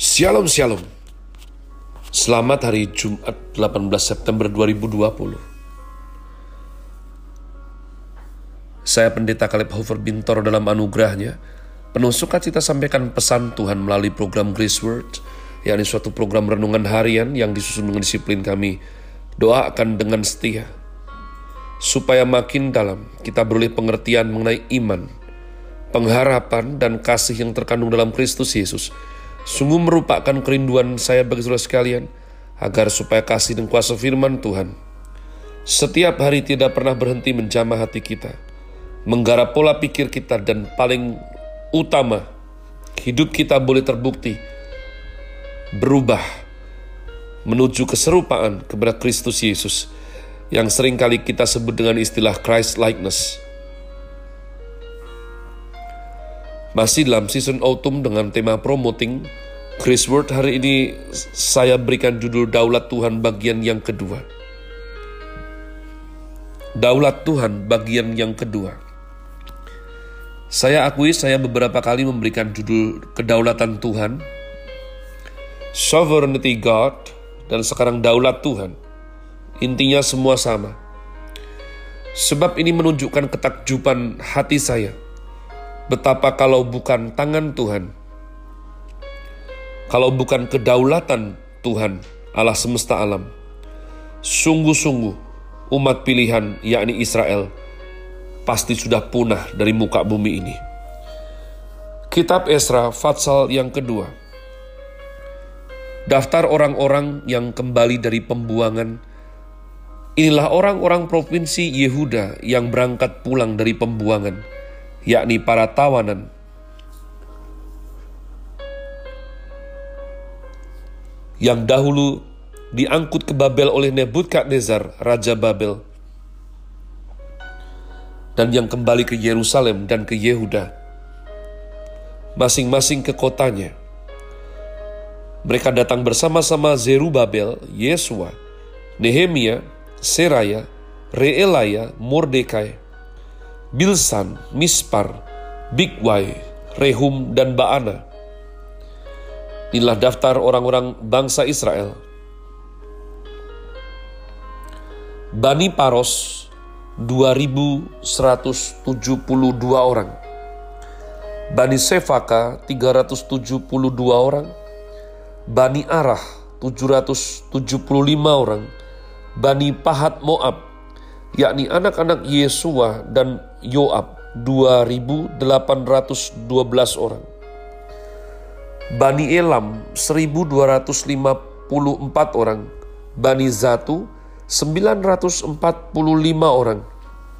Shalom Shalom. Selamat hari Jumat 18 September 2020 Saya Pendeta Kaleb Hofer Bintor dalam anugerahnya Penuh sukacita sampaikan pesan Tuhan melalui program Grace Word yakni suatu program renungan harian yang disusun dengan disiplin kami. Doa akan dengan setia Supaya makin dalam kita beroleh pengertian mengenai iman Pengharapan dan kasih yang terkandung dalam Kristus Yesus Sungguh merupakan kerinduan saya bagi saudara sekalian, agar supaya kasih dan kuasa firman Tuhan setiap hari tidak pernah berhenti menjamah hati kita, menggarap pola pikir kita dan paling utama, hidup kita boleh terbukti berubah menuju keserupaan kepada Kristus Yesus yang sering kali kita sebut dengan istilah Christ likeness. Masih dalam season autumn dengan tema promoting Chris Word hari ini saya berikan judul Daulat Tuhan bagian yang kedua. Daulat Tuhan bagian yang kedua. Saya akui saya beberapa kali memberikan judul Kedaulatan Tuhan, Sovereignty God, dan sekarang Daulat Tuhan. Intinya semua sama. Sebab ini menunjukkan ketakjuban hati saya Betapa kalau bukan tangan Tuhan, kalau bukan kedaulatan Tuhan, Allah semesta alam, sungguh-sungguh umat pilihan, yakni Israel, pasti sudah punah dari muka bumi ini. Kitab Esra, Fatsal yang kedua. Daftar orang-orang yang kembali dari pembuangan. Inilah orang-orang provinsi Yehuda yang berangkat pulang dari pembuangan yakni para tawanan. Yang dahulu diangkut ke Babel oleh Nebukadnezar, Raja Babel. Dan yang kembali ke Yerusalem dan ke Yehuda. Masing-masing ke kotanya. Mereka datang bersama-sama Zerubabel, Yesua, Nehemia, Seraya, Reelaya, Mordekai, Bilsan, Mispar, Bigwai, Rehum, dan Baana. Inilah daftar orang-orang bangsa Israel. Bani Paros 2172 orang. Bani Sefaka 372 orang. Bani Arah 775 orang. Bani Pahat Moab yakni anak-anak Yesua dan Yoab 2.812 orang. Bani Elam 1.254 orang. Bani Zatu 945 orang.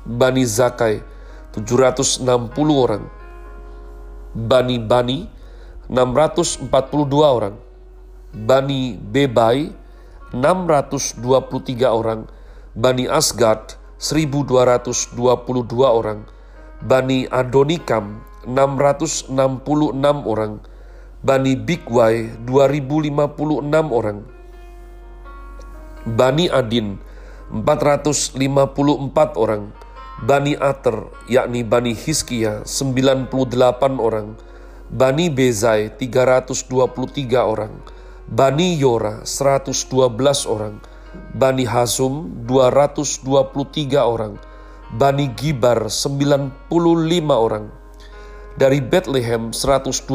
Bani Zakai 760 orang. Bani Bani 642 orang. Bani Bebai 623 orang. Bani Asgad 1222 orang, Bani Adonikam 666 orang, Bani Bigwai 2056 orang, Bani Adin 454 orang, Bani Ater yakni Bani Hiskia 98 orang, Bani Bezai 323 orang, Bani Yora 112 orang, Bani Hasum 223 orang, Bani Gibar 95 orang, dari Bethlehem 123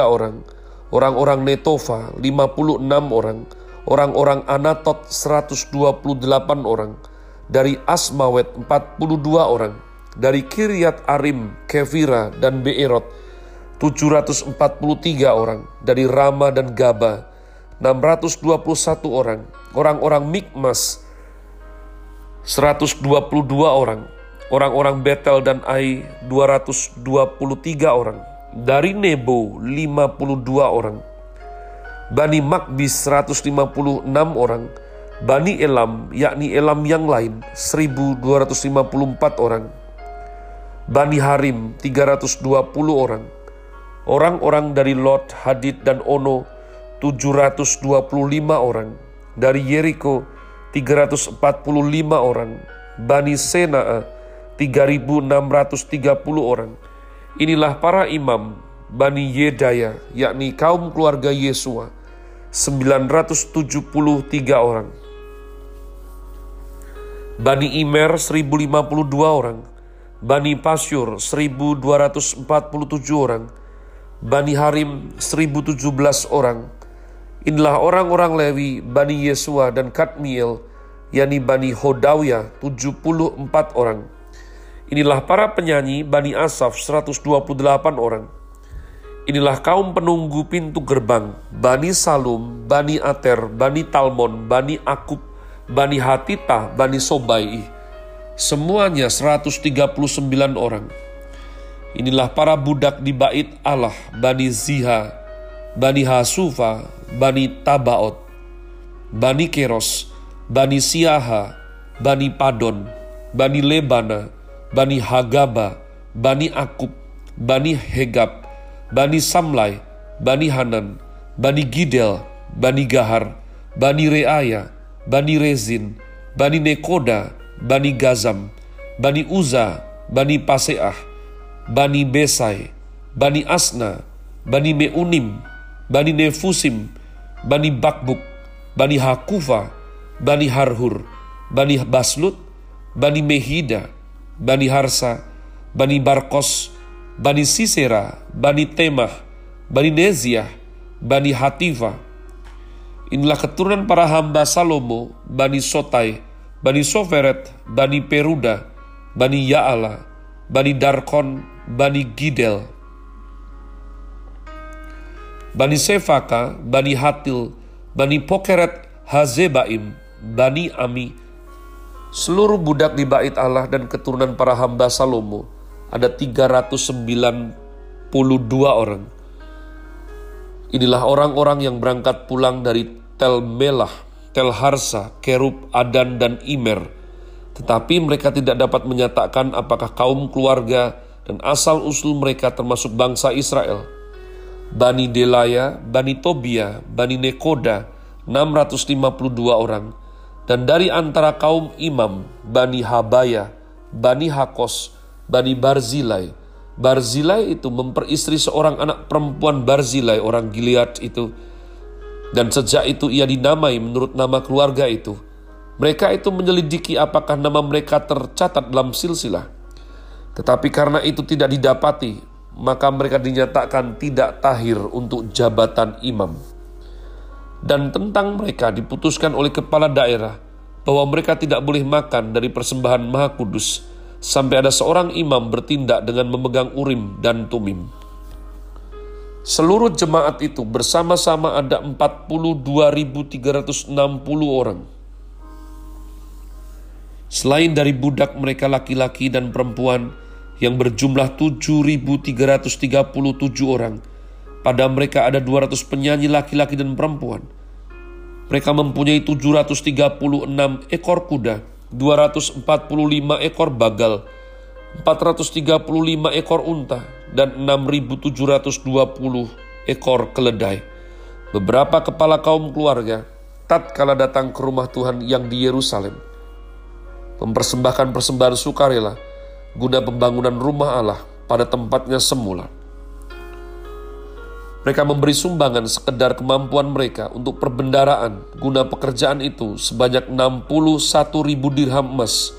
orang, orang-orang Netofa 56 orang, orang-orang Anatot 128 orang, dari Asmawet 42 orang, dari Kiryat Arim, Kevira, dan Beerot 743 orang, dari Rama dan Gaba 621 orang, orang-orang Mikmas 122 orang, orang-orang Betel dan Ai 223 orang, dari Nebo 52 orang, Bani Makbis 156 orang, Bani Elam yakni Elam yang lain 1254 orang, Bani Harim 320 orang, orang-orang dari Lot, Hadid, dan Ono 725 orang, dari Yeriko 345 orang, Bani Senaa 3630 orang. Inilah para imam Bani Yedaya, yakni kaum keluarga Yesua, 973 orang. Bani Imer 1052 orang, Bani Pasyur 1247 orang, Bani Harim 1017 orang. Inilah orang-orang Lewi, Bani Yesua dan Kadmiel, yakni Bani Hodawya 74 orang. Inilah para penyanyi Bani Asaf 128 orang. Inilah kaum penunggu pintu gerbang, Bani Salum, Bani Ater, Bani Talmon, Bani Akub, Bani Hatita, Bani Sobai. Semuanya 139 orang. Inilah para budak di bait Allah, Bani Ziha, Bani Hasufa, Bani Tabaot, Bani Keros, Bani Siaha, Bani Padon, Bani Lebana, Bani Hagaba, Bani Akub, Bani Hegab, Bani Samlai, Bani Hanan, Bani Gidel, Bani Gahar, Bani Reaya, Bani Rezin, Bani Nekoda, Bani Gazam, Bani Uza, Bani Paseah, Bani Besai, Bani Asna, Bani Meunim, Bani Nefusim, Bani Bakbuk, Bani Hakufa, Bani Harhur, Bani Baslut, Bani Mehida, Bani Harsa, Bani Barkos, Bani Sisera, Bani Temah, Bani Neziah, Bani Hativa. Inilah keturunan para hamba Salomo, Bani Sotai, Bani Soferet, Bani Peruda, Bani Yaala, Bani Darkon, Bani Gidel, Bani Sefaka, Bani Hatil, Bani Pokeret Hazebaim, Bani Ami, seluruh budak di bait Allah dan keturunan para hamba Salomo ada 392 orang. Inilah orang-orang yang berangkat pulang dari Tel Melah, Tel Harsa, Kerub, Adan, dan Imer. Tetapi mereka tidak dapat menyatakan apakah kaum keluarga dan asal-usul mereka termasuk bangsa Israel. Bani Delaya, Bani Tobia, Bani Nekoda, 652 orang. Dan dari antara kaum imam, Bani Habaya, Bani Hakos, Bani Barzilai. Barzilai itu memperistri seorang anak perempuan Barzilai, orang Gilead itu. Dan sejak itu ia dinamai menurut nama keluarga itu. Mereka itu menyelidiki apakah nama mereka tercatat dalam silsilah tetapi karena itu tidak didapati, maka mereka dinyatakan tidak tahir untuk jabatan imam. Dan tentang mereka diputuskan oleh kepala daerah bahwa mereka tidak boleh makan dari persembahan maha kudus sampai ada seorang imam bertindak dengan memegang urim dan tumim. Seluruh jemaat itu bersama-sama ada 42.360 orang. Selain dari budak mereka laki-laki dan perempuan, yang berjumlah 7.337 orang. Pada mereka ada 200 penyanyi laki-laki dan perempuan. Mereka mempunyai 736 ekor kuda, 245 ekor bagal, 435 ekor unta, dan 6.720 ekor keledai. Beberapa kepala kaum keluarga tatkala datang ke rumah Tuhan yang di Yerusalem, mempersembahkan persembahan sukarela guna pembangunan rumah Allah pada tempatnya semula. Mereka memberi sumbangan sekedar kemampuan mereka untuk perbendaraan guna pekerjaan itu sebanyak 61 ribu dirham emas,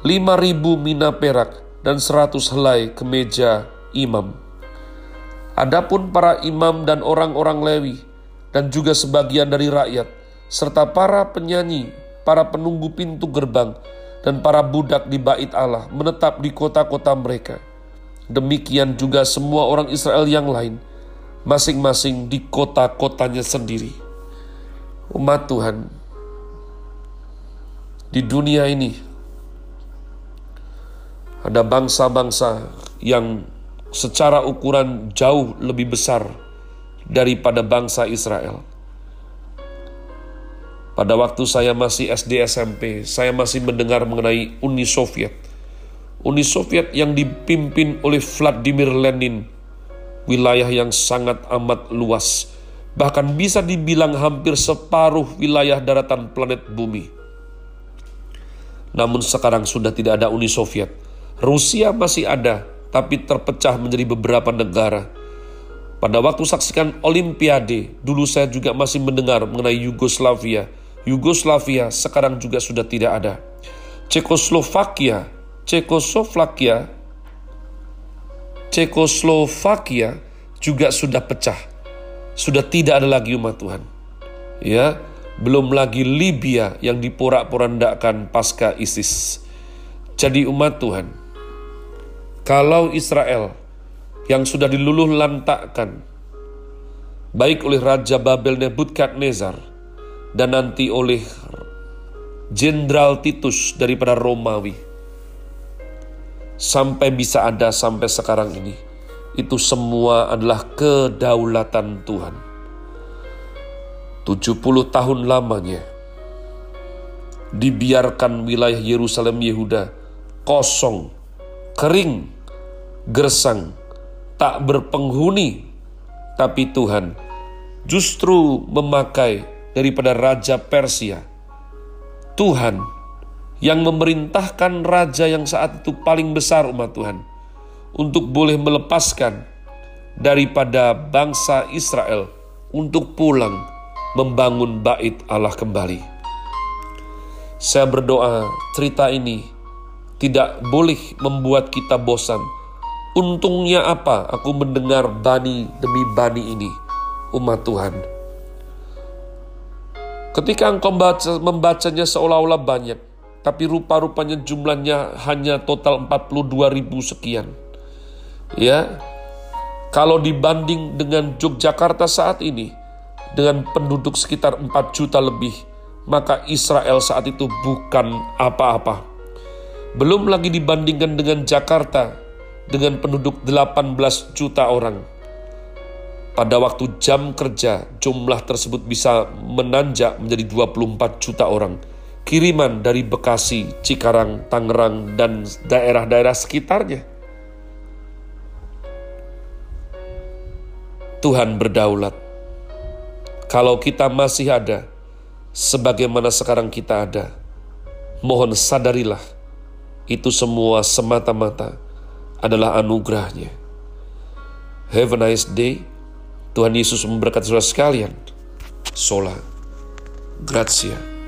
5 ribu mina perak, dan 100 helai kemeja imam. Adapun para imam dan orang-orang Lewi, dan juga sebagian dari rakyat, serta para penyanyi, para penunggu pintu gerbang, dan para budak di bait Allah menetap di kota-kota mereka. Demikian juga semua orang Israel yang lain, masing-masing di kota-kotanya sendiri. Umat Tuhan, di dunia ini ada bangsa-bangsa yang secara ukuran jauh lebih besar daripada bangsa Israel pada waktu saya masih SD SMP, saya masih mendengar mengenai Uni Soviet. Uni Soviet yang dipimpin oleh Vladimir Lenin, wilayah yang sangat amat luas, bahkan bisa dibilang hampir separuh wilayah daratan planet bumi. Namun sekarang sudah tidak ada Uni Soviet. Rusia masih ada, tapi terpecah menjadi beberapa negara. Pada waktu saksikan Olimpiade, dulu saya juga masih mendengar mengenai Yugoslavia. Yugoslavia sekarang juga sudah tidak ada. Cekoslovakia, Cekoslovakia, Cekoslovakia juga sudah pecah. Sudah tidak ada lagi umat Tuhan. Ya, belum lagi Libya yang diporak-porandakan pasca ISIS. Jadi umat Tuhan, kalau Israel yang sudah diluluh lantakkan, baik oleh Raja Babel Nebukadnezar dan nanti oleh Jenderal Titus daripada Romawi, sampai bisa ada sampai sekarang ini, itu semua adalah kedaulatan Tuhan. 70 tahun lamanya, dibiarkan wilayah Yerusalem Yehuda kosong, kering, gersang, tak berpenghuni, tapi Tuhan justru memakai daripada Raja Persia. Tuhan yang memerintahkan raja yang saat itu paling besar umat Tuhan untuk boleh melepaskan daripada bangsa Israel untuk pulang membangun bait Allah kembali. Saya berdoa cerita ini tidak boleh membuat kita bosan, Untungnya apa aku mendengar bani demi bani ini, umat Tuhan. Ketika engkau membaca, membacanya seolah-olah banyak, tapi rupa-rupanya jumlahnya hanya total 42 ribu sekian. Ya, kalau dibanding dengan Yogyakarta saat ini, dengan penduduk sekitar 4 juta lebih, maka Israel saat itu bukan apa-apa. Belum lagi dibandingkan dengan Jakarta dengan penduduk 18 juta orang. Pada waktu jam kerja, jumlah tersebut bisa menanjak menjadi 24 juta orang. Kiriman dari Bekasi, Cikarang, Tangerang, dan daerah-daerah sekitarnya. Tuhan berdaulat. Kalau kita masih ada, sebagaimana sekarang kita ada, mohon sadarilah, itu semua semata-mata adalah anugerahnya. Have a nice day. Tuhan Yesus memberkati saudara sekalian. Sola. Grazie.